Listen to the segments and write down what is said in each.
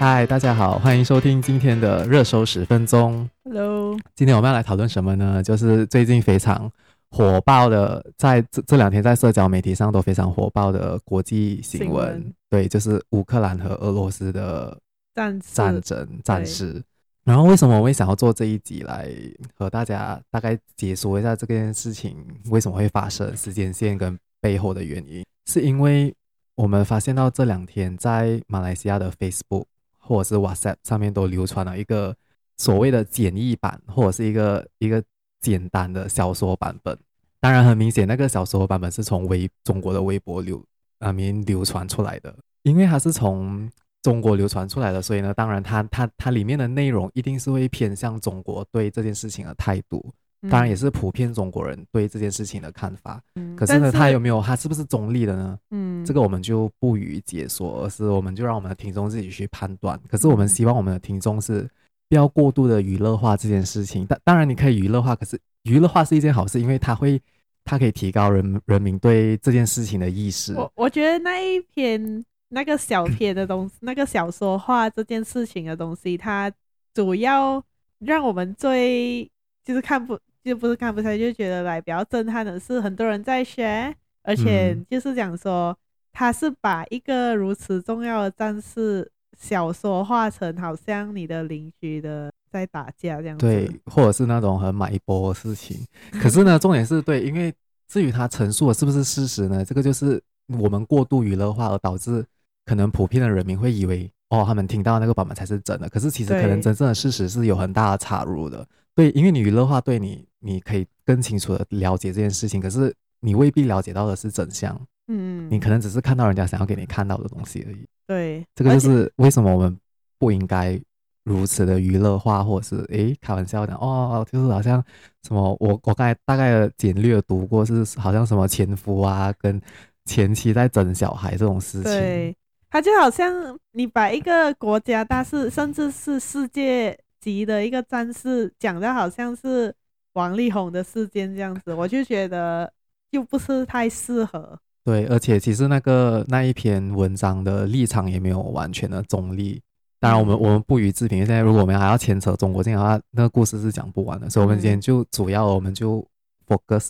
嗨，大家好，欢迎收听今天的热搜十分钟。Hello，今天我们要来讨论什么呢？就是最近非常火爆的，在这这两天在社交媒体上都非常火爆的国际新闻。新闻对，就是乌克兰和俄罗斯的战战争战事。然后为什么我会想要做这一集来和大家大概解说一下这件事情为什么会发生、时间线跟背后的原因？是因为我们发现到这两天在马来西亚的 Facebook 或者是 WhatsApp 上面都流传了一个所谓的简易版，或者是一个一个简单的小说版本。当然，很明显那个小说版本是从微中国的微博流啊面流传出来的，因为它是从。中国流传出来的，所以呢，当然它它它里面的内容一定是会偏向中国对这件事情的态度，当然也是普遍中国人对这件事情的看法。嗯，可是呢，他有没有他是不是中立的呢？嗯，这个我们就不予解说，而是我们就让我们的听众自己去判断。可是我们希望我们的听众是不要过度的娱乐化这件事情。但当然你可以娱乐化，可是娱乐化是一件好事，因为它会它可以提高人人民对这件事情的意识。我我觉得那一篇。那个小篇的东西，那个小说化这件事情的东西，它主要让我们最就是看不就不是看不下去，就觉得来比较震撼的是，很多人在学，而且就是讲说，他是把一个如此重要的战士小说化成好像你的邻居的在打架这样子，对，或者是那种很买一波的事情。可是呢，重点是对，因为至于他陈述的是不是事实呢？这个就是我们过度娱乐化而导致。可能普遍的人民会以为，哦，他们听到那个版本才是真的。可是其实可能真正的事实是有很大的插入的。对，对，因为你娱乐化，对你，你可以更清楚的了解这件事情。可是你未必了解到的是真相。嗯，你可能只是看到人家想要给你看到的东西而已。对，这个就是为什么我们不应该如此的娱乐化，或者是诶开玩笑讲哦，就是好像什么我我刚才大概的简略读过，是好像什么前夫啊跟前妻在整小孩这种事情。对。他就好像你把一个国家大事，甚至是世界级的一个战事，讲的好像是王力宏的事件这样子，我就觉得又不是太适合。对，而且其实那个那一篇文章的立场也没有完全的中立。当然，我们、嗯、我们不予置评。现在如果我们还要牵扯中国这样的话，那个故事是讲不完的。所以，我们今天就主要我们就 focus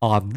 on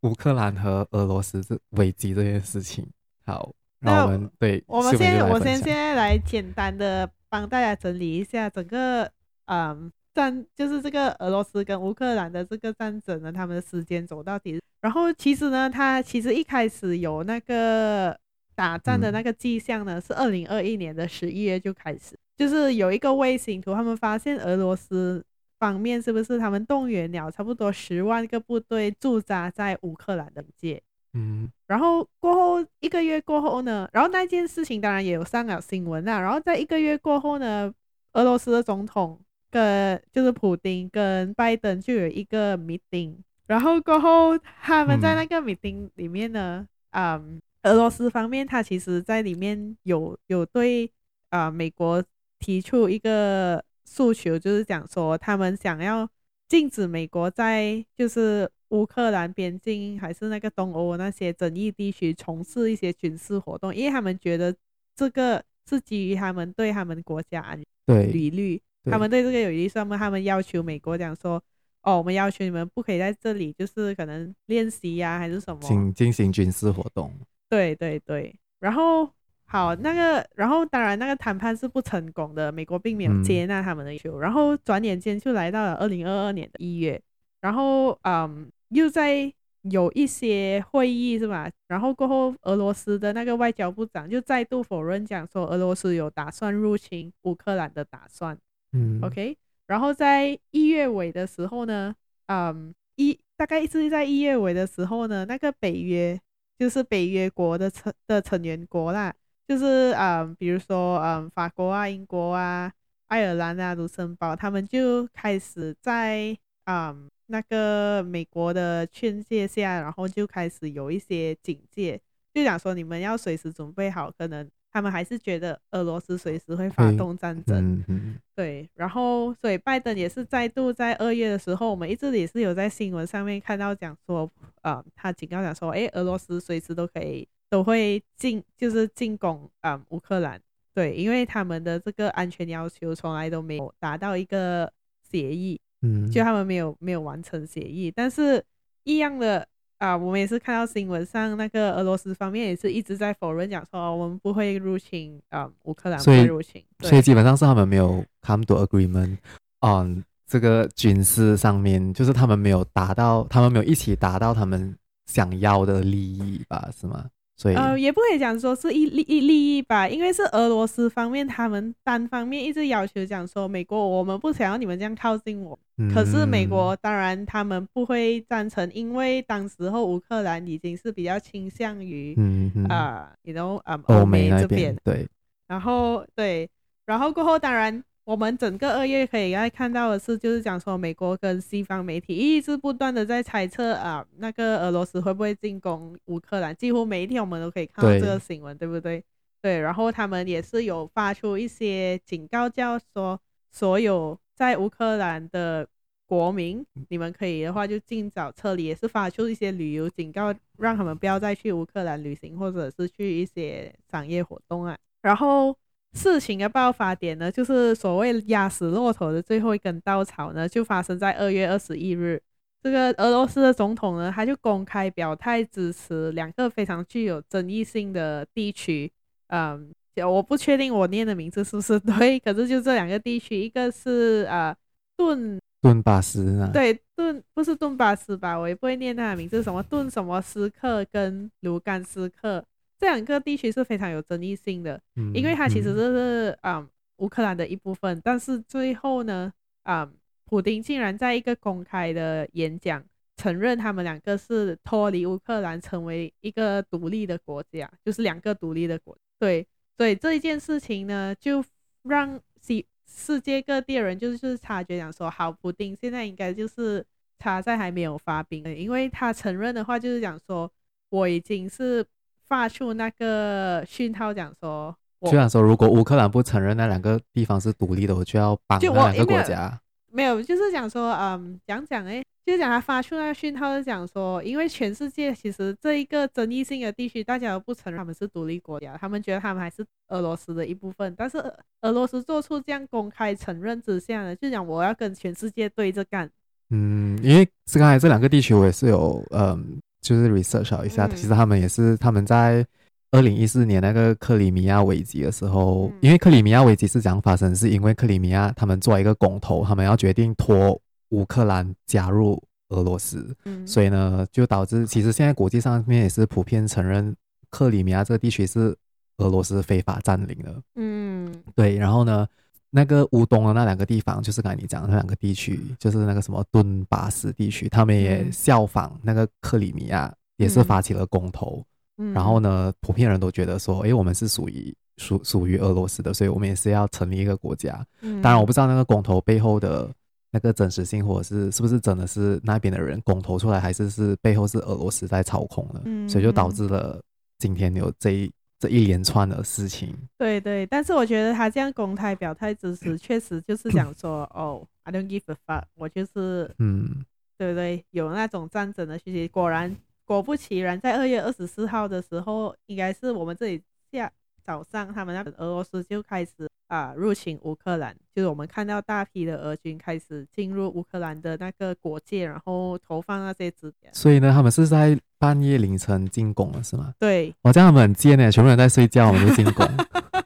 乌克兰和俄罗斯这危机这件事情。好。那我们对，我们先，我先现在来简单的帮大家整理一下整个，嗯，战就是这个俄罗斯跟乌克兰的这个战争呢，他们的时间走到底。然后其实呢，他其实一开始有那个打仗的那个迹象呢，嗯、是二零二一年的十一月就开始，就是有一个卫星图，他们发现俄罗斯方面是不是他们动员了差不多十万个部队驻扎在乌克兰的界。嗯，然后过后一个月过后呢，然后那件事情当然也有上了新闻啊。然后在一个月过后呢，俄罗斯的总统跟就是普丁跟拜登就有一个 meeting，然后过后他们在那个 meeting 里面呢，嗯，嗯，俄罗斯方面他其实在里面有有对啊，呃，美国提出一个诉求，就是讲说他们想要禁止美国在就是。乌克兰边境还是那个东欧那些争议地区从事一些军事活动，因为他们觉得这个是基于他们对他们国家安全疑虑，他们对这个有疑虑，所以他们要求美国讲说，哦，我们要求你们不可以在这里，就是可能练习呀，还是什么，进进行军事活动。对对对，然后好那个，然后当然那个谈判是不成功的，美国并没有接纳他们的要求，嗯、然后转眼间就来到了二零二二年的一月，然后嗯。又在有一些会议是吧？然后过后，俄罗斯的那个外交部长就再度否认，讲说俄罗斯有打算入侵乌克兰的打算。嗯，OK。然后在一月尾的时候呢，嗯，一大概是在一月尾的时候呢，那个北约就是北约国的成的成员国啦，就是嗯，比如说嗯，法国啊、英国啊、爱尔兰啊、卢森堡，他们就开始在嗯。那个美国的劝诫下，然后就开始有一些警戒，就讲说你们要随时准备好，可能他们还是觉得俄罗斯随时会发动战争。对，然后所以拜登也是再度在二月的时候，我们一直也是有在新闻上面看到讲说，呃，他警告讲说，诶，俄罗斯随时都可以都会进，就是进攻啊、呃、乌克兰。对，因为他们的这个安全要求从来都没有达到一个协议，嗯，就他们没有没有完成协议。但是一样的啊，我们也是看到新闻上那个俄罗斯方面也是一直在否认，讲说我们不会入侵啊乌克兰，不会入侵，所以基本上是他们没有 come to agreement on 这个军事上面，就是他们没有达到，他们没有一起达到他们想要的利益吧，是吗？所以呃，也不可以讲说是一利一利益吧，因为是俄罗斯方面他们单方面一直要求讲说，美国我们不想要你们这样靠近我，嗯、可是美国当然他们不会赞成，因为当时候乌克兰已经是比较倾向于嗯啊，你 know 啊欧美这边。对，然后对，然后过后当然。我们整个二月可以来看到的是，就是讲说美国跟西方媒体一直不断的在猜测啊，那个俄罗斯会不会进攻乌克兰？几乎每一天我们都可以看到这个新闻，对，对不对？对，然后他们也是有发出一些警告，叫说所有在乌克兰的国民，你们可以的话就尽早撤离，也是发出一些旅游警告，让他们不要再去乌克兰旅行，或者是去一些商业活动啊，然后。事情的爆发点呢，就是所谓压死骆驼的最后一根稻草呢，就发生在二月二十一日。这个俄罗斯的总统呢，他就公开表态支持两个非常具有争议性的地区。嗯，我不确定我念的名字是不是对，可是就这两个地区，一个是呃顿顿巴斯啊，对顿不是顿巴斯吧？我也不会念他的名字，什么顿什么斯克跟卢甘斯克。这两个地区是非常有争议性的，嗯、因为它其实就是啊、嗯嗯、乌克兰的一部分，但是最后呢，啊、嗯，普丁竟然在一个公开的演讲承认他们两个是脱离乌克兰，成为一个独立的国家，就是两个独立的国。对，所以这一件事情呢，就让西世界各地的人就是察觉讲说，好，普丁现在应该就是他在还没有发兵，因为他承认的话就是讲说我已经是。发出那个讯号，讲说，就想说，如果乌克兰不承认那两个地方是独立的，我就要帮那两个国家。没有，就是讲说，嗯，讲讲哎，就是讲他发出那个讯号，是讲说，因为全世界其实这一个争议性的地区，大家都不承认他们是独立国家，他们觉得他们还是俄罗斯的一部分。但是俄罗斯做出这样公开承认之下呢，就讲我要跟全世界对着干。嗯，因为是刚才这两个地区，我也是有，嗯。就是 research 一下，嗯、其实他们也是他们在二零一四年那个克里米亚危机的时候，嗯、因为克里米亚危机是怎样发生，是因为克里米亚他们做一个公投，他们要决定脱乌克兰加入俄罗斯，嗯、所以呢就导致其实现在国际上面也是普遍承认克里米亚这个地区是俄罗斯非法占领的，嗯，对，然后呢。那个乌东的那两个地方，就是刚才你讲的那两个地区，就是那个什么顿巴斯地区，他们也效仿那个克里米亚，也是发起了公投。嗯、然后呢，普遍人都觉得说，诶，我们是属于属属于俄罗斯的，所以我们也是要成立一个国家。嗯、当然，我不知道那个公投背后的那个真实性，或者是是不是真的是那边的人公投出来，还是是背后是俄罗斯在操控的。嗯、所以就导致了今天有这一。这一连串的事情，对对，但是我觉得他这样公开表态支持，确实就是想说，哦，I don't give a fuck，我就是，嗯，对不对？有那种战争的讯息，果然，果不其然，在二月二十四号的时候，应该是我们这里下早上，他们那俄罗斯就开始啊入侵乌克兰，就是我们看到大批的俄军开始进入乌克兰的那个国界，然后投放那些子弹。所以呢，他们是在。半夜凌晨进攻了是吗？对，我这样他们很贱呢，全部人在睡觉，我们就进攻，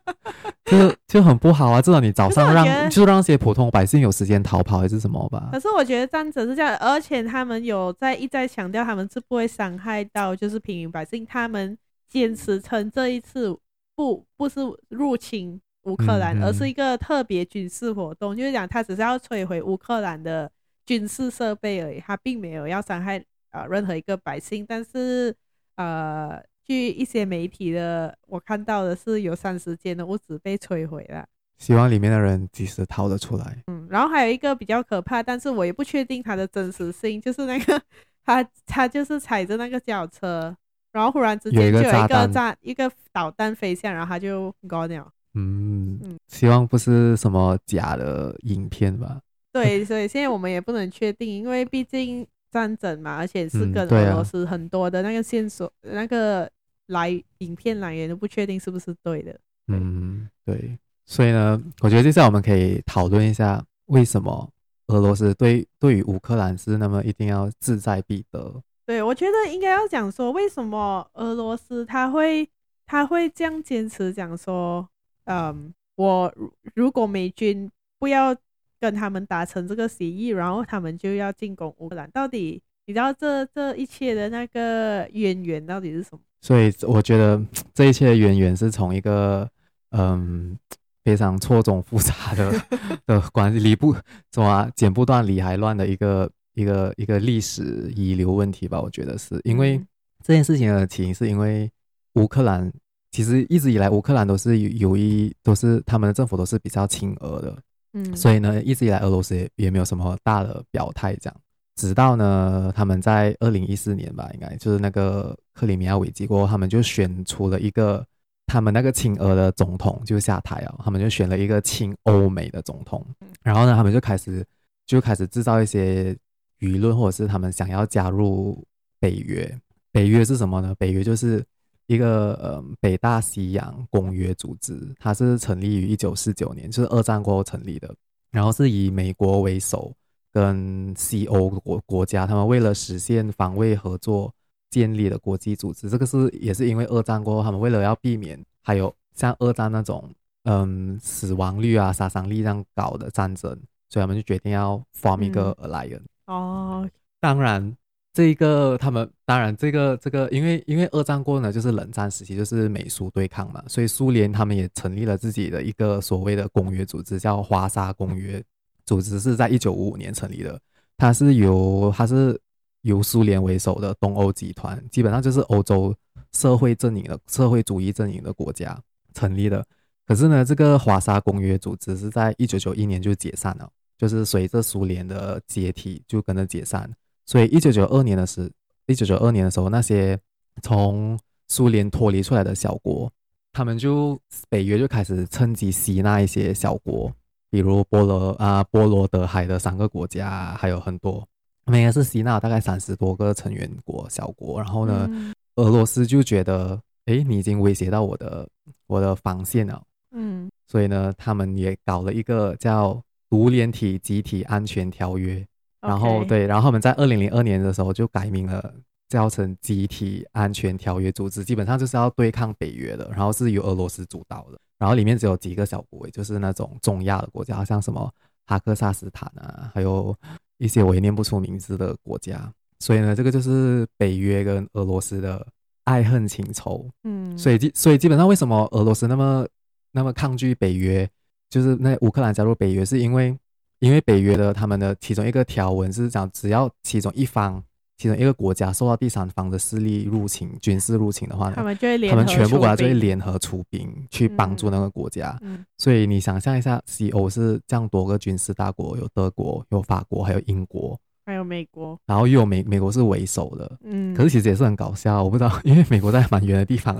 就就很不好啊。至少你早上让，就让些普通百姓有时间逃跑还是什么吧。可是我觉得战争是这样，而且他们有在一再强调，他们是不会伤害到就是平民百姓。他们坚持称这一次不不是入侵乌克兰，嗯嗯而是一个特别军事活动，就是讲他只是要摧毁乌克兰的军事设备而已，他并没有要伤害。啊，任何一个百姓，但是，呃，据一些媒体的我看到的是，有三十间的屋子被摧毁了。希望里面的人及时逃得出来。嗯，然后还有一个比较可怕，但是我也不确定它的真实性，就是那个他他就是踩着那个脚车，然后忽然之间就有一个炸一个导弹飞向，然后他就挂掉。嗯嗯，希望不是什么假的影片吧？对，所以现在我们也不能确定，因为毕竟。战争嘛，而且是跟俄罗斯很多的那个线索，嗯啊、那个来影片来源都不确定是不是对的。嗯，对。所以呢，我觉得接下来我们可以讨论一下，为什么俄罗斯对对于乌克兰是那么一定要志在必得？对，我觉得应该要讲说，为什么俄罗斯他会他会这样坚持讲说，嗯，我如果美军不要跟他们达成这个协议，然后他们就要进攻乌克兰，到底你知道这这一切的那个渊源到底是什么？所以我觉得这一切的渊源是从一个嗯。非常错综复杂的 的关系，理不什么、剪不断理还乱的一个一个一个历史遗留问题吧？我觉得是因为这件事情的起因，是因为乌克兰其实一直以来乌克兰都是有一都是他们的政府都是比较亲俄的，嗯，所以呢一直以来俄罗斯也也没有什么大的表态，这样，直到呢他们在二零一四年吧，应该就是那个克里米亚危机过后，他们就选出了一个。他们那个亲俄的总统就下台啊，他们就选了一个亲欧美的总统，然后呢，他们就开始就开始制造一些舆论，或者是他们想要加入北约。北约是什么呢？北约就是一个呃北大西洋公约组织，它是成立于一九四九年，就是二战过后成立的，然后是以美国为首，跟西欧国国家，他们为了实现防卫合作。建立的国际组织，这个是也是因为二战过后，他们为了要避免还有像二战那种嗯死亡率啊、杀伤力这样高的战争，所以他们就决定要 form 一个 alliance。嗯、哦，当然这一个他们当然这个这个，因为因为二战过后呢，就是冷战时期，就是美苏对抗嘛，所以苏联他们也成立了自己的一个所谓的公约组织，叫华沙公约组织，是在一九五五年成立的，它是由它是。由苏联为首的东欧集团，基本上就是欧洲社会阵营的社会主义阵营的国家成立的。可是呢，这个华沙公约组织是在一九九一年就解散了，就是随着苏联的解体就跟着解散。所以一九九二年的时，一九九二年的时候，那些从苏联脱离出来的小国，他们就北约就开始趁机吸纳一些小国，比如波罗啊波罗的海的三个国家，还有很多。他们应该是吸纳大概三十多个成员国小国，然后呢，嗯、俄罗斯就觉得，哎，你已经威胁到我的我的防线了，嗯，所以呢，他们也搞了一个叫独联体集体安全条约，然后.对，然后他们在二零零二年的时候就改名了，叫成集体安全条约组织，基本上就是要对抗北约的，然后是由俄罗斯主导的，然后里面只有几个小国，就是那种中亚的国家，像什么哈克萨斯坦啊，还有。一些我也念不出名字的国家，所以呢，这个就是北约跟俄罗斯的爱恨情仇。嗯，所以基所以基本上为什么俄罗斯那么那么抗拒北约，就是那乌克兰加入北约，是因为因为北约的他们的其中一个条文是讲，只要其中一方。其中一个国家受到第三方的势力入侵、军事入侵的话呢，他们就会联合，他们全部国家就会联合出兵去帮助那个国家。嗯嗯、所以你想象一下，西欧是这样多个军事大国，有德国、有法国，还有英国，还有美国，然后又有美美国是为首的。嗯，可是其实也是很搞笑，我不知道，因为美国在蛮远的地方，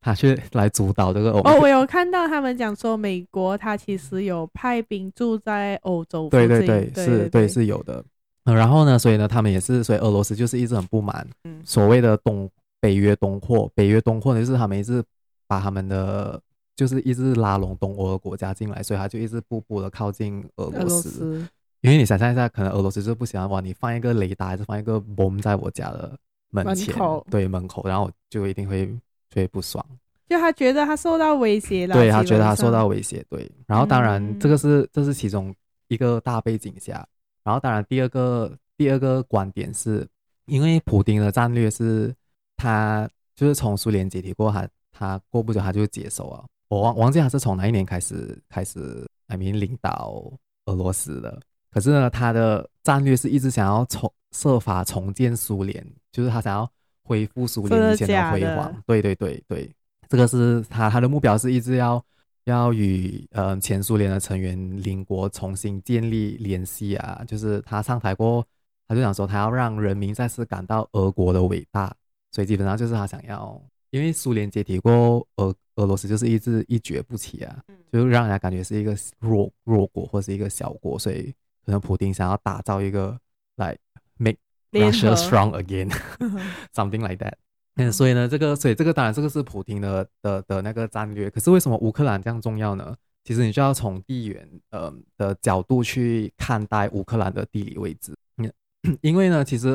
他却来主导这个欧。哦，我有看到他们讲说，美国他其实有派兵驻在欧洲。对对对，对是，对是有的。然后呢，所以呢，他们也是，所以俄罗斯就是一直很不满，所谓的东北约东扩，北约东扩呢，就是他们一直把他们的，就是一直拉拢东欧的国家进来，所以他就一直步步的靠近俄罗斯。俄罗斯。因为你想象一下，可能俄罗斯就不喜欢哇，你放一个雷达还是放一个 bomb 在我家的门前，门口对门口，然后就一定会就会不爽，就他觉得他受到威胁了，对他觉得他受到威胁，对，然后当然这个是、嗯、这是其中一个大背景下。然后，当然，第二个第二个观点是，因为普丁的战略是，他就是从苏联解体过后，他他过不久他就接手啊。我忘忘记他是从哪一年开始开始来明领导俄罗斯的。可是呢，他的战略是一直想要重设法重建苏联，就是他想要恢复苏联以前的辉煌。对对对对，这个是他他的目标是一直要。要与呃前苏联的成员邻国重新建立联系啊，就是他上台过，他就想说他要让人民再次感到俄国的伟大，所以基本上就是他想要，因为苏联解体过后，俄俄罗斯就是一直一蹶不起啊，就让人家感觉是一个弱弱国或是一个小国，所以可能普丁想要打造一个来 make Russia strong again，something like that。嗯，所以呢，这个所以这个当然这个是普京的的的那个战略。可是为什么乌克兰这样重要呢？其实你就要从地缘呃的角度去看待乌克兰的地理位置。嗯，因为呢，其实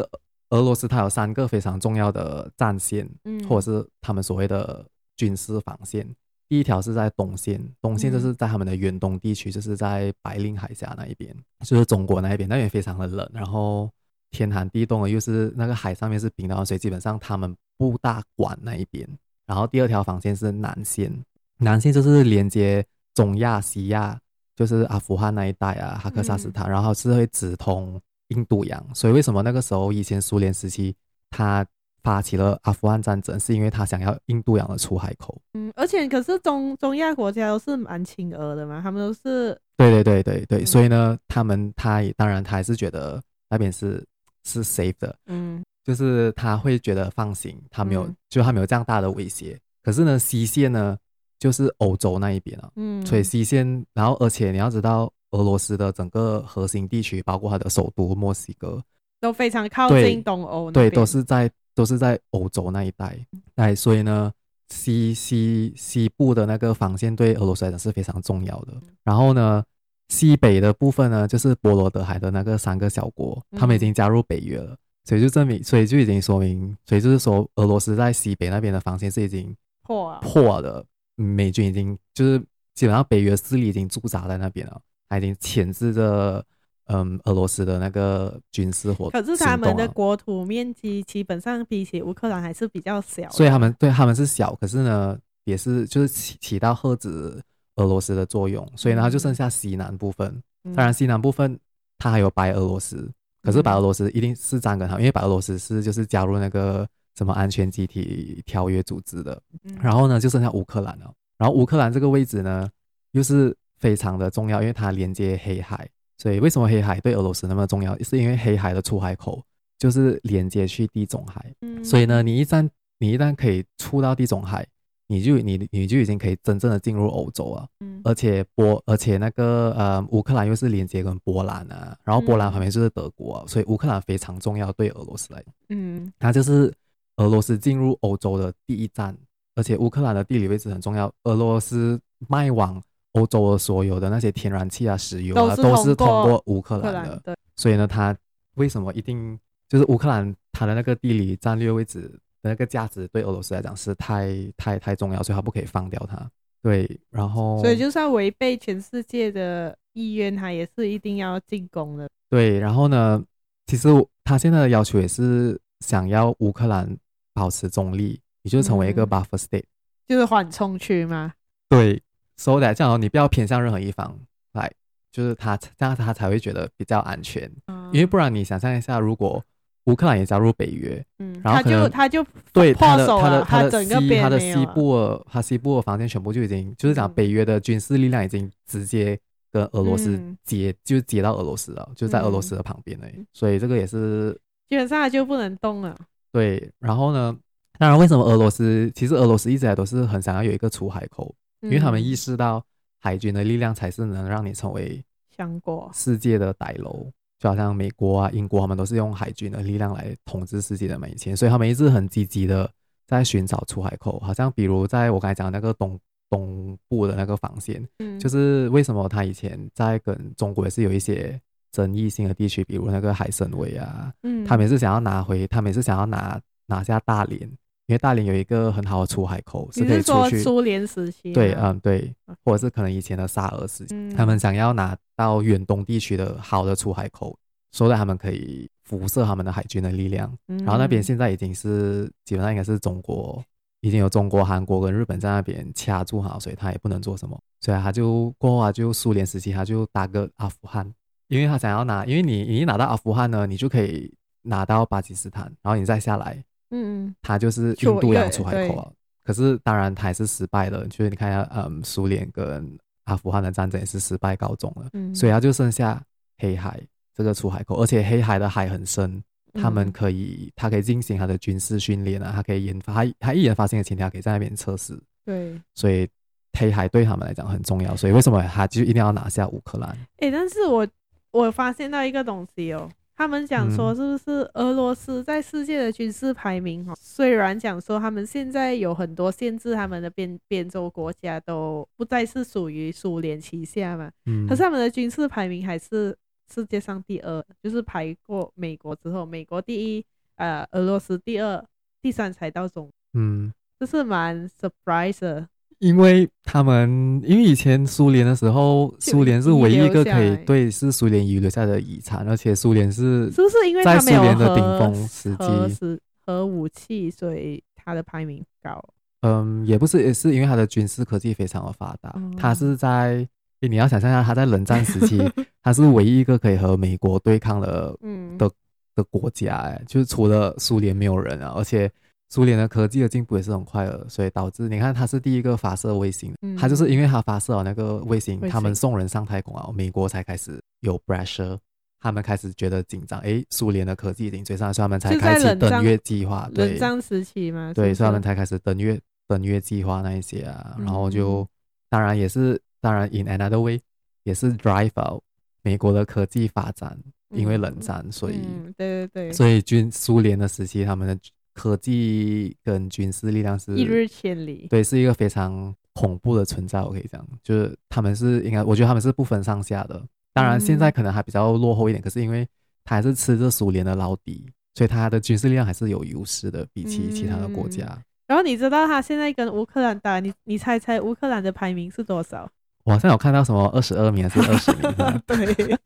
俄罗斯它有三个非常重要的战线，嗯，或者是他们所谓的军事防线。第一条是在东线，东线就是在他们的远东地区，就是在白令海峡那一边，就是中国那一边，那边非常的冷，然后天寒地冻的，又是那个海上面是冰的，所以基本上他们不大管那一边。然后第二条防线是南线，南线就是连接。中亚、西亚就是阿富汗那一带啊，哈克萨斯坦，嗯、然后是会直通印度洋。所以为什么那个时候以前苏联时期他发起了阿富汗战争，是因为他想要印度洋的出海口。嗯，而且可是中中亚国家都是蛮亲俄的嘛，他们都是对对对对对，嗯、所以呢，他们他也当然他还是觉得那边是是 safe 的，嗯，就是他会觉得放心，他没有、嗯、就他没有这样大的威胁。可是呢，西线呢？就是欧洲那一边啊，嗯，所以西线，然后而且你要知道，俄罗斯的整个核心地区，包括它的首都莫斯科，都非常靠近东欧，对，都是在都是在欧洲那一带，哎，所以呢，西西西部的那个防线对俄罗斯来讲是非常重要的。然后呢，西北的部分呢，就是波罗的海的那个三个小国，他们已经加入北约了，所以就证明，所以就已经说明，所以就是说，俄罗斯在西北那边的防线是已经破破了。美军已经就是基本上北约势力已经驻扎在那边了，他已经牵制着嗯俄罗斯的那个军事活动。可是他们的国土面积基本上比起乌克兰还是比较小，所以他们对他们是小，可是呢也是就是起起到遏制俄罗斯的作用。所以呢，就剩下西南部分。当然，西南部分它还有白俄罗斯，可是白俄罗斯一定是站跟他，因为白俄罗斯是就是加入那个。什么安全集体条约组织的，然后呢，就剩下乌克兰了。然后乌克兰这个位置呢，又是非常的重要，因为它连接黑海。所以为什么黑海对俄罗斯那么重要？是因为黑海的出海口就是连接去地中海。所以呢，你一旦你一旦可以出到地中海，你就你你就已经可以真正的进入欧洲了。而且波而且那个呃乌克兰又是连接跟波兰啊，然后波兰旁边就是德国啊，所以乌克兰非常重要对俄罗斯来讲。嗯，它就是。俄罗斯进入欧洲的第一站，而且乌克兰的地理位置很重要。俄罗斯卖往欧洲的所有的那些天然气啊、石油啊，都是通过乌克兰的。对，所以呢，它为什么一定就是乌克兰它的那个地理战略位置的那个价值对俄罗斯来讲是太太太重要，所以它不可以放掉它。对，然后所以就算违背全世界的意愿，它也是一定要进攻的。对，然后呢，其实他现在的要求也是想要乌克兰。保持中立，也就是成为一个 buffer state，、嗯、就是缓冲区吗？对，so that 这样你不要偏向任何一方来，就是他这样他才会觉得比较安全。嗯、因为不然你想象一下，如果乌克兰也加入北约，嗯，然后他就他就对他的他的他的西他的西部他西部的防线全部就已经就是讲北约的军事力量已经直接跟俄罗斯接，嗯、就接到俄罗斯了，就在俄罗斯的旁边而已。嗯、所以这个也是基本上他就不能动了。对，然后呢？当然，为什么俄罗斯？其实俄罗斯一直来都是很想要有一个出海口，因为他们意识到海军的力量才是能让你成为强国、世界的歹楼。就好像美国啊、英国，他们都是用海军的力量来统治世界的每一天，所以他们一直很积极的在寻找出海口。好像比如在我刚才讲的那个东东部的那个防线，嗯，就是为什么他以前在跟中国也是有一些。争议性的地区，比如那个海参崴啊，嗯，他们也是想要拿回，他们也是想要拿拿下大连，因为大连有一个很好的出海口，是可以出去。苏联时期，对，嗯，对，或者是可能以前的沙俄时期，嗯、他们想要拿到远东地区的好的出海口，所以他们可以辐射他们的海军的力量。嗯、然后那边现在已经是基本上应该是中国，已经有中国、韩国跟日本在那边掐住哈，所以他也不能做什么，所以他就过后啊，就苏联时期他就打个阿富汗。因为他想要拿，因为你你一拿到阿富汗呢，你就可以拿到巴基斯坦，然后你再下来，嗯，他就是印度洋出海口啊。可是当然他还是失败了，就是你看一下，嗯，苏联跟阿富汗的战争也是失败告终了，嗯，所以他就剩下黑海这个出海口，而且黑海的海很深，他们可以，他可以进行他的军事训练啊，他可以研发，他他一研发新的潜艇可以在那边测试，对，所以黑海对他们来讲很重要，所以为什么他就一定要拿下乌克兰？诶，但是我。我发现到一个东西哦，他们讲说，是不是俄罗斯在世界的军事排名？哈、嗯，虽然讲说他们现在有很多限制，他们的边边州国家都不再是属于苏联旗下嘛。嗯。可是他们的军事排名还是世界上第二，就是排过美国之后，美国第一，呃，俄罗斯第二，第三才到中。嗯。这是蛮 surprise 的。因为他们，因为以前苏联的时候，苏联是唯一一个可以对，是苏联遗留下的遗产，而且苏联是是不是因为在苏联的顶峰时期核武器，所以它的排名高？嗯，也不是，也是因为它的军事科技非常的发达。它、嗯、是在，你要想象一下，它在冷战时期，它是唯一一个可以和美国对抗的，嗯的的国家，哎，就是除了苏联没有人啊，而且。苏联的科技的进步也是很快的，所以导致你看，他是第一个发射卫星，他、嗯、就是因为他发射了那个卫星，他们送人上太空啊，美国才开始有 pressure，他们开始觉得紧张，诶，苏联的科技已经追上，所以他们才开始登月计划。冷战时期嘛，对，所以他们才开始登月登月计划那一些啊，然后就当然也是当然 in another way 也是 drive out 美国的科技发展，因为冷战，所以、嗯、对对对，所以军苏联的时期他们的。科技跟军事力量是一日千里，对，是一个非常恐怖的存在。我可以讲，就是他们是应该，我觉得他们是不分上下的。当然，现在可能还比较落后一点，嗯、可是因为他还是吃着苏联的老底，所以他的军事力量还是有优势的，比起其他的国家。嗯、然后你知道他现在跟乌克兰打，你你猜猜乌克兰的排名是多少？我好像有看到什么二十二名还是二十名？对，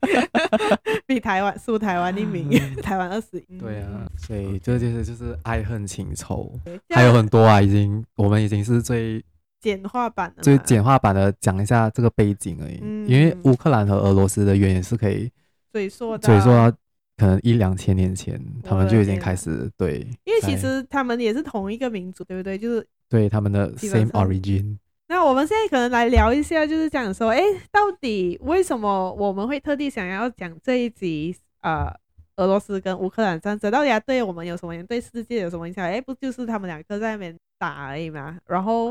比台湾输台湾一名，台湾二十一。对啊，所以这就是就是爱恨情仇，还有很多啊，已经我们已经是最简化版的，最简化版的讲一下这个背景而已。嗯、因为乌克兰和俄罗斯的渊源是可以追溯追溯到可能一两千年前，他们就已经开始对。因为其实他们也是同一个民族，对不对？就是对他们的 same origin。那我们现在可能来聊一下，就是讲说，哎，到底为什么我们会特地想要讲这一集呃，俄罗斯跟乌克兰战争，到底它对我们有什么影响，对世界有什么影响？哎，不就是他们两个在那边打而已嘛？然后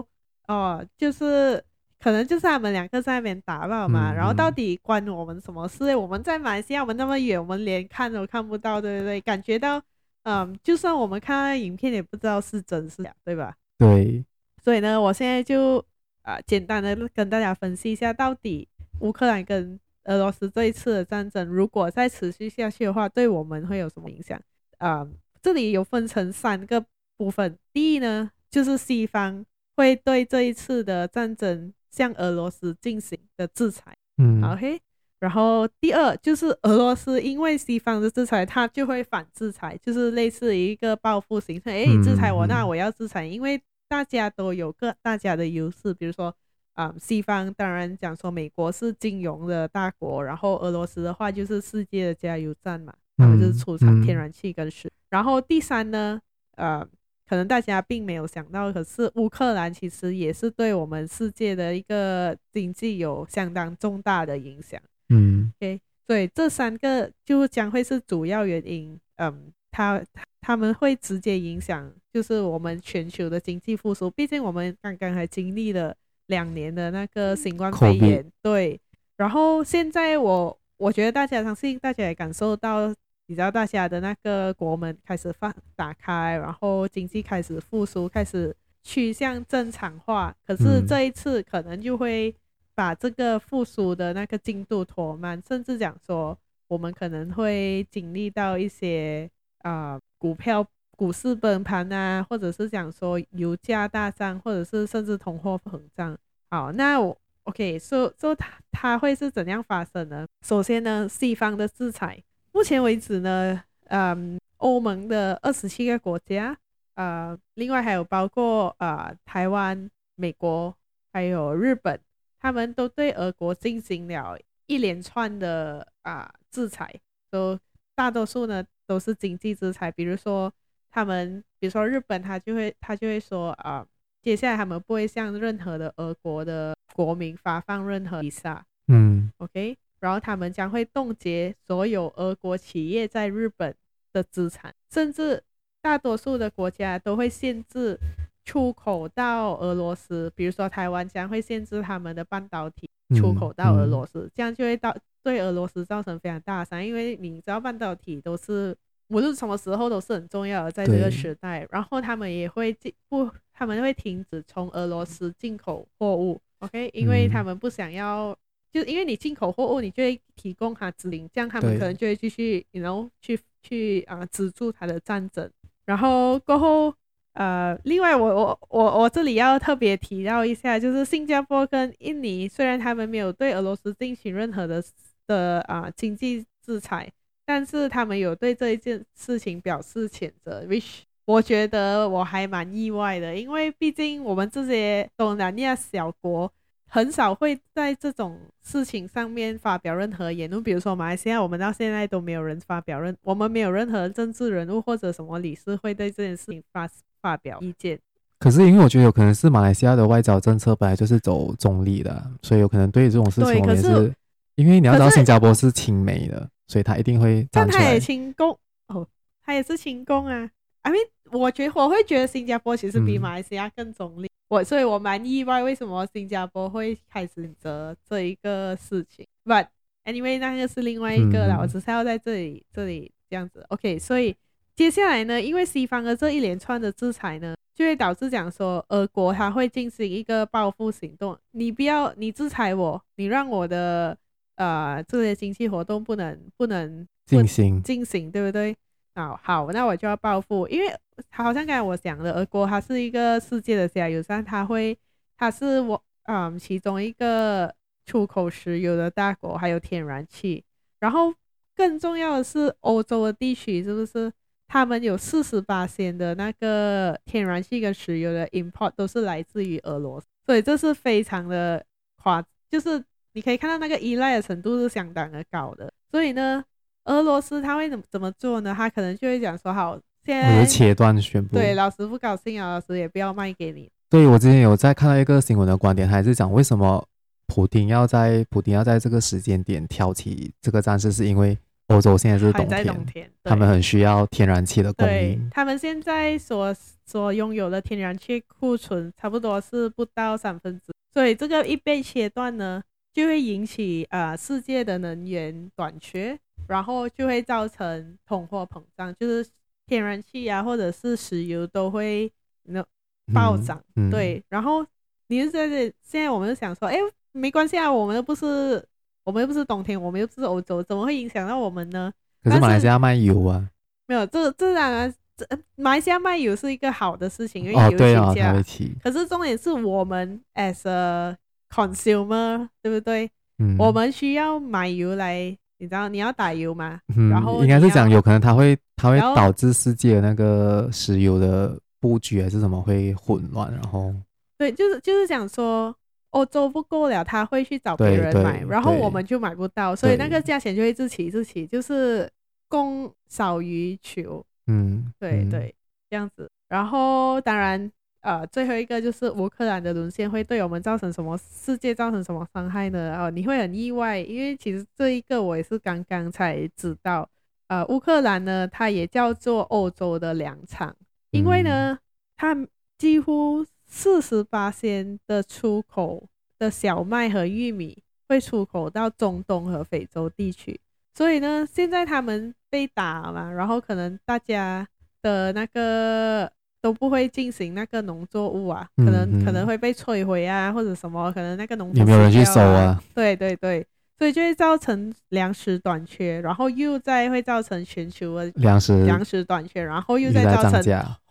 哦、呃，就是可能就是他们两个在那边打吧嘛。嗯、然后到底关我们什么事？我们在马来西亚，我们那么远，我们连看都看不到，对不对？感觉到，嗯、呃，就算我们看到影片，也不知道是真是假，对吧？对。所以呢，我现在就。啊，简单的跟大家分析一下，到底乌克兰跟俄罗斯这一次的战争，如果再持续下去的话，对我们会有什么影响？啊，这里有分成三个部分。第一呢，就是西方会对这一次的战争向俄罗斯进行的制裁。嗯，OK。然后第二就是俄罗斯因为西方的制裁，它就会反制裁，就是类似于一个报复形式。哎，你制裁我，那我要制裁，因为。大家都有个大家的优势，比如说，啊、嗯，西方当然讲说美国是金融的大国，然后俄罗斯的话就是世界的加油站嘛，他们就是出产天然气跟水。然后第三呢，呃，可能大家并没有想到，可是乌克兰其实也是对我们世界的一个经济有相当重大的影响。嗯，OK，所以这三个就将会是主要原因。嗯，他他们会直接影响。就是我们全球的经济复苏，毕竟我们刚刚还经历了两年的那个新冠肺炎对。然后现在我我觉得大家相信大家也感受到，你知道大家的那个国门开始放打开，然后经济开始复苏，开始趋向正常化。可是这一次可能就会把这个复苏的那个进度拖慢，甚至讲说我们可能会经历到一些啊、呃、股票。股市崩盘啊，或者是讲说油价大涨，或者是甚至通货膨胀。好，那我 OK，说说它它会是怎样发生呢？首先呢，西方的制裁，目前为止呢，嗯，欧盟的二十七个国家，呃，另外还有包括呃台湾、美国还有日本，他们都对俄国进行了一连串的啊、制裁，都大多数呢都是经济制裁，比如说。他们比如说日本，他就会他就会说啊、呃，接下来他们不会向任何的俄国的国民发放任何 visa，嗯，OK，然后他们将会冻结所有俄国企业在日本的资产，甚至大多数的国家都会限制出口到俄罗斯，比如说台湾将会限制他们的半导体出口到俄罗斯，嗯嗯、这样就会到对俄罗斯造成非常大的伤，因为你知道半导体都是无论什么时候都是很重要的，在这个时代，然后他们也会进不，他们会停止从俄罗斯进口货物，OK，因为他们不想要，嗯、就是因为你进口货物，你就会提供他指令，这样他们可能就会继续，然后去去啊资助他的战争，然后过后。呃，另外我我我我这里要特别提到一下，就是新加坡跟印尼，虽然他们没有对俄罗斯进行任何的的啊、呃、经济制裁，但是他们有对这一件事情表示谴责，which 我觉得我还蛮意外的，因为毕竟我们这些东南亚小国。很少会在这种事情上面发表任何言论，比如说马来西亚，我们到现在都没有人发表任，我们没有任何政治人物或者什么理事会对这件事情发发表意见。可是因为我觉得有可能是马来西亚的外交政策本来就是走中立的，所以有可能对这种事情也是，是因为你要知道新加坡是亲美的，所以他一定会站出来。但他也亲共哦，他也是亲共啊。I mean，我觉得我会觉得新加坡其实比马来西亚更中立。嗯我所以，我蛮意外，为什么新加坡会开始选择这一个事情？But anyway，那个是另外一个了。嗯、我只是要在这里这里这样子。OK，所以接下来呢，因为西方的这一连串的制裁呢，就会导致讲说，俄国它会进行一个报复行动。你不要，你制裁我，你让我的呃这些经济活动不能不能进行进行，对不对？啊好，那我就要报复，因为他好像刚才我讲的，俄国它是一个世界的加油站，它会，它是我嗯其中一个出口石油的大国，还有天然气，然后更重要的是欧洲的地区是不是？他们有四十八%的那个天然气跟石油的 import 都是来自于俄罗斯，所以这是非常的夸，就是你可以看到那个依赖的程度是相当的高的，所以呢。俄罗斯他会怎么怎么做呢？他可能就会讲说：“好，现在切断宣布。”对，老师不高兴啊，老师也不要卖给你。对，我之前有在看到一个新闻的观点，还是讲为什么普丁要在普丁要在这个时间点挑起这个战事，是因为欧洲现在是冬天，冬天他们很需要天然气的供应。他们现在所所拥有的天然气库存差不多是不到三分之，所以这个一被切断呢，就会引起呃世界的能源短缺。然后就会造成通货膨胀，就是天然气啊，或者是石油都会那暴涨。嗯嗯、对，然后你是在这，现在我们就想说，哎，没关系啊，我们又不是，我们又不是冬天，我们又不是欧洲，怎么会影响到我们呢？可是马来西亚卖油啊，没有，这这当然，这马来西亚卖油是一个好的事情，因为油起价。哦、可是重点是我们 as a consumer，对不对？嗯、我们需要买油来。你知道你要打油吗？嗯、然后应该是讲有可能它会它会导致世界那个石油的布局还是什么会混乱，然后对，就是就是讲说欧洲不够了，他会去找别人买，然后我们就买不到，所以那个价钱就会自起自起，就是供少于求。嗯，对对，对，这样子。然后当然。呃，最后一个就是乌克兰的沦陷会对我们造成什么世界造成什么伤害呢？哦，你会很意外，因为其实这一个我也是刚刚才知道。呃，乌克兰呢，它也叫做欧洲的粮仓，因为呢，它几乎四十八%的出口的小麦和玉米会出口到中东和非洲地区，所以呢，现在他们被打嘛，然后可能大家的那个。都不会进行那个农作物啊，可能、嗯嗯、可能会被摧毁啊，或者什么，可能那个农有没有人去收啊？对对对，所以就会造成粮食短缺，然后又再会造成全球的粮食粮食短缺，然后又再造成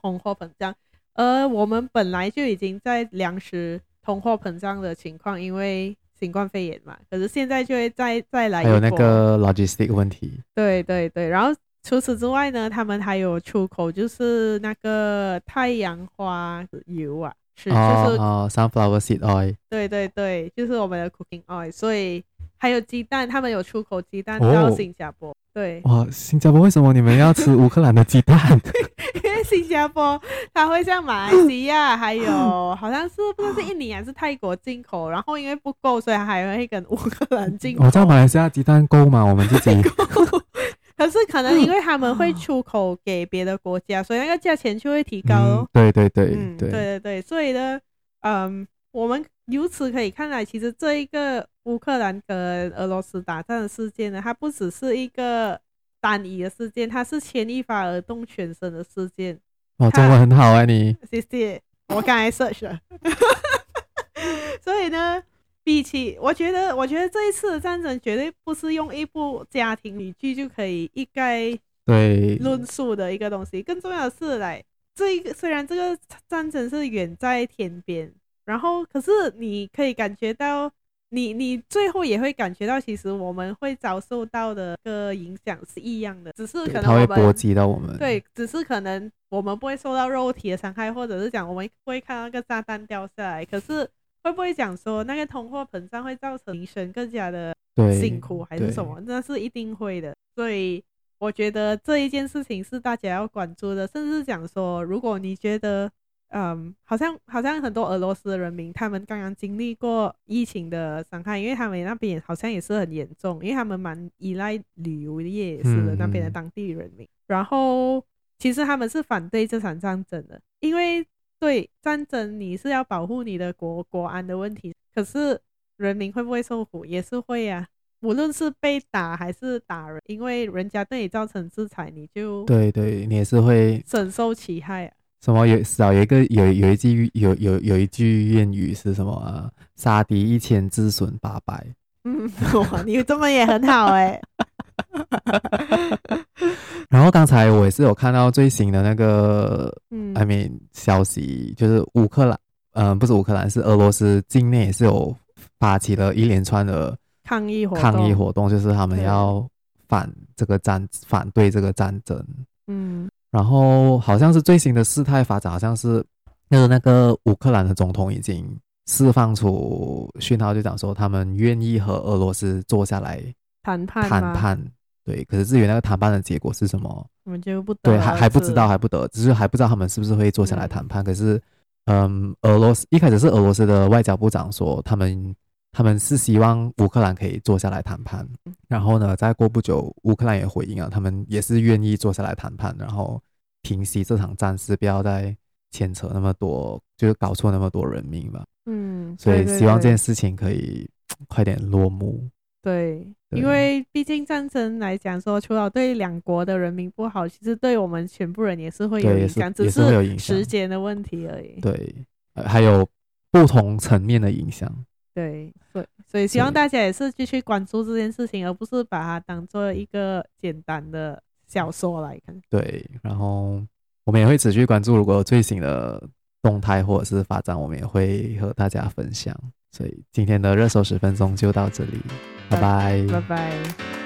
通货膨胀。而我们本来就已经在粮食通货膨胀的情况，因为新冠肺炎嘛，可是现在就会再再来。还有那个 logistic 问题。对对对，然后。除此之外呢，他们还有出口，就是那个太阳花油啊，是就是哦，sunflower seed oil，对对对，就是我们的 cooking oil。所以还有鸡蛋，他们有出口鸡蛋到新加坡。哦、对，哇，新加坡为什么你们要吃乌克兰的鸡蛋？因为新加坡它会像马来西亚，还有 好像是不知道是印尼还是泰国进口，然后因为不够，所以还会跟乌克兰进口。我知道马来西亚鸡蛋够吗？我们自己。可是可能因为他们会出口给别的国家，所以那个价钱就会提高哦。对对对，嗯，对对对，所以呢，嗯，我们由此可以看来，其实这一个乌克兰跟俄罗斯打仗的事件呢，它不只是一个单一的事件，它是牵一发而动全身的事件。哦，中文很好啊，你谢谢。我刚才 search 了，所以呢，比起我觉得，我觉得这一次的战争绝对不是用一部家庭语剧就可以一概对论述的一个东西。更重要的是，来这一个虽然这个战争是远在天边，然后可是你可以感觉到。你你最后也会感觉到，其实我们会遭受到的个影响是一样的，只是可能我们它会波及到我们。对，只是可能我们不会受到肉体的伤害，或者是讲我们会看到那个炸弹掉下来。可是会不会讲说那个通货膨胀会造成民生更加的辛苦，还是什么？那是一定会的。所以我觉得这一件事情是大家要关注的，甚至讲说，如果你觉得。嗯，好像好像很多俄罗斯的人民，他们刚刚经历过疫情的伤害，因为他们那边好像也是很严重，因为他们蛮依赖旅游业也是的，那边的当地人民。然后其实他们是反对这场战争的，因为对战争你是要保护你的国国安的问题，可是人民会不会受苦也是会啊，无论是被打还是打人，因为人家对你造成制裁，你就对对，你也是会深受其害啊。什么有少有一个有有一句有有有一句谚语是什么啊？杀敌一千，自损八百。嗯，哇，你中文也很好哎、欸。然后刚才我也是有看到最新的那个嗯，I mean 消息，就是乌克兰，嗯、呃，不是乌克兰，是俄罗斯境内也是有发起了一连串的抗议活动，抗议活动，就是他们要反这个战，反对这个战争。嗯。然后好像是最新的事态发展，好像是那个那个乌克兰的总统已经释放出讯号，就讲说他们愿意和俄罗斯坐下来谈判。谈判，对。可是至于那个谈判的结果是什么，我们就不得对，还还不知道，还不得，只是还不知道他们是不是会坐下来谈判。嗯、可是，嗯，俄罗斯一开始是俄罗斯的外交部长说他们他们是希望乌克兰可以坐下来谈判，然后呢，再过不久，乌克兰也回应了，他们也是愿意坐下来谈判，然后平息这场战事，不要再牵扯那么多，就是搞错那么多人命吧。嗯，所以希望这件事情可以快点落幕。对，对，因为毕竟战争来讲说，除了对两国的人民不好，其实对我们全部人也是会有影响，只是时间的问题而已。对，还有不同层面的影响。对，对，所以希望大家也是继续关注这件事情，而不是把它当做一个简单的小说来看。对，然后我们也会持续关注，如果有最新的动态或者是发展，我们也会和大家分享。所以今天的热搜十分钟就到这里，拜拜，拜拜。